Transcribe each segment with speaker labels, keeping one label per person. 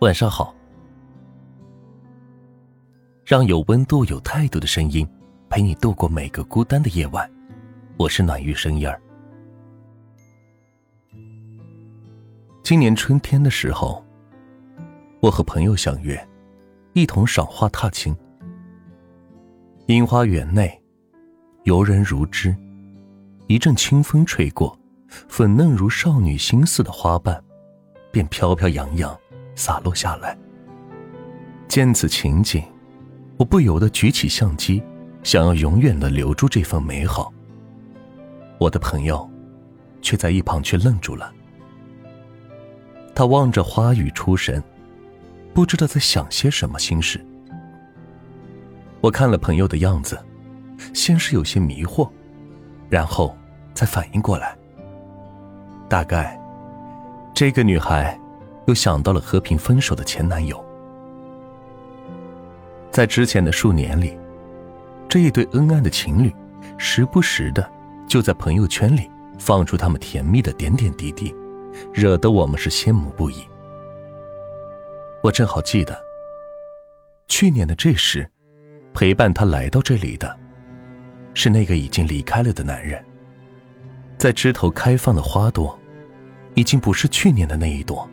Speaker 1: 晚上好，让有温度、有态度的声音陪你度过每个孤单的夜晚。我是暖玉声音儿。今年春天的时候，我和朋友相约，一同赏花踏青。樱花园内，游人如织，一阵清风吹过，粉嫩如少女心似的花瓣，便飘飘扬扬。洒落下来。见此情景，我不由得举起相机，想要永远的留住这份美好。我的朋友，却在一旁却愣住了。他望着花雨出神，不知道在想些什么心事。我看了朋友的样子，先是有些迷惑，然后才反应过来，大概这个女孩。又想到了和平分手的前男友，在之前的数年里，这一对恩爱的情侣，时不时的就在朋友圈里放出他们甜蜜的点点滴滴，惹得我们是羡慕不已。我正好记得，去年的这时，陪伴他来到这里的，是那个已经离开了的男人。在枝头开放的花朵，已经不是去年的那一朵。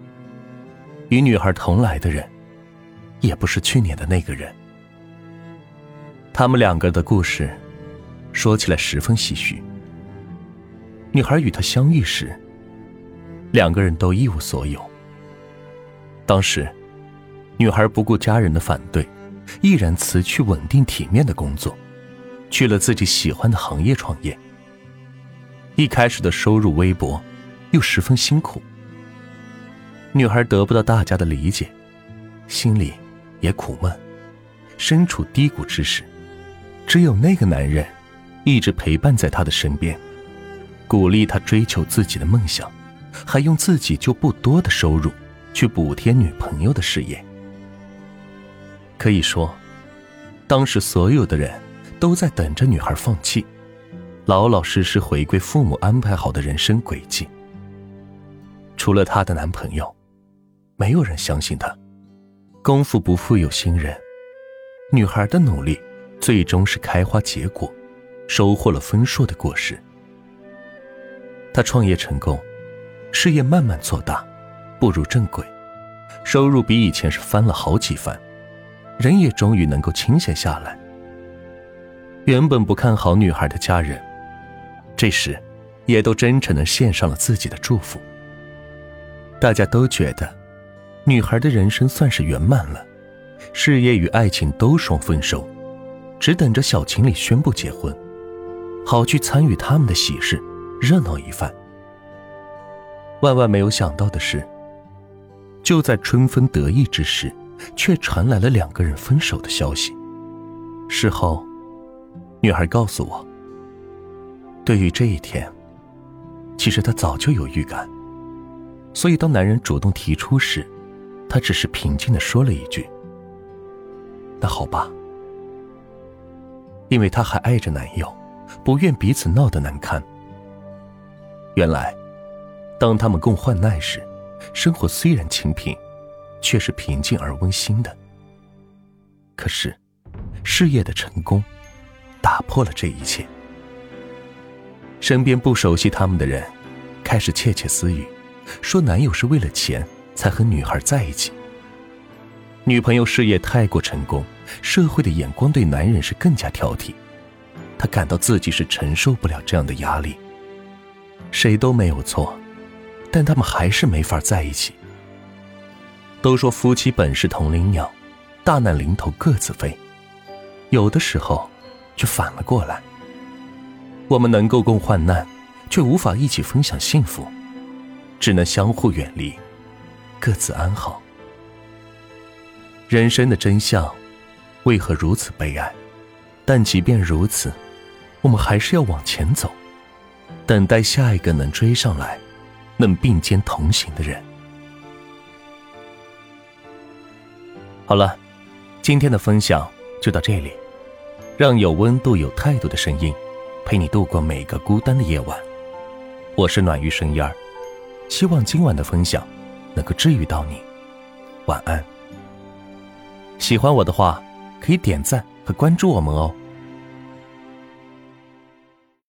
Speaker 1: 与女孩同来的人，也不是去年的那个人。他们两个的故事，说起来十分唏嘘。女孩与他相遇时，两个人都一无所有。当时，女孩不顾家人的反对，毅然辞去稳定体面的工作，去了自己喜欢的行业创业。一开始的收入微薄，又十分辛苦。女孩得不到大家的理解，心里也苦闷，身处低谷之时，只有那个男人一直陪伴在她的身边，鼓励她追求自己的梦想，还用自己就不多的收入去补贴女朋友的事业。可以说，当时所有的人都在等着女孩放弃，老老实实回归父母安排好的人生轨迹。除了她的男朋友。没有人相信他，功夫不负有心人。女孩的努力最终是开花结果，收获了丰硕的果实。她创业成功，事业慢慢做大，步入正轨，收入比以前是翻了好几番，人也终于能够清闲下来。原本不看好女孩的家人，这时也都真诚的献上了自己的祝福。大家都觉得。女孩的人生算是圆满了，事业与爱情都双丰收，只等着小情侣宣布结婚，好去参与他们的喜事，热闹一番。万万没有想到的是，就在春风得意之时，却传来了两个人分手的消息。事后，女孩告诉我，对于这一天，其实她早就有预感，所以当男人主动提出时。她只是平静的说了一句：“那好吧。”因为她还爱着男友，不愿彼此闹得难堪。原来，当他们共患难时，生活虽然清贫，却是平静而温馨的。可是，事业的成功，打破了这一切。身边不熟悉他们的人，开始窃窃私语，说男友是为了钱。才和女孩在一起。女朋友事业太过成功，社会的眼光对男人是更加挑剔，她感到自己是承受不了这样的压力。谁都没有错，但他们还是没法在一起。都说夫妻本是同林鸟，大难临头各自飞，有的时候却反了过来。我们能够共患难，却无法一起分享幸福，只能相互远离。各自安好。人生的真相，为何如此悲哀？但即便如此，我们还是要往前走，等待下一个能追上来、能并肩同行的人。好了，今天的分享就到这里，让有温度、有态度的声音陪你度过每个孤单的夜晚。我是暖玉声音儿，希望今晚的分享。能够治愈到你，晚安。喜欢我的话，可以点赞和关注我们哦。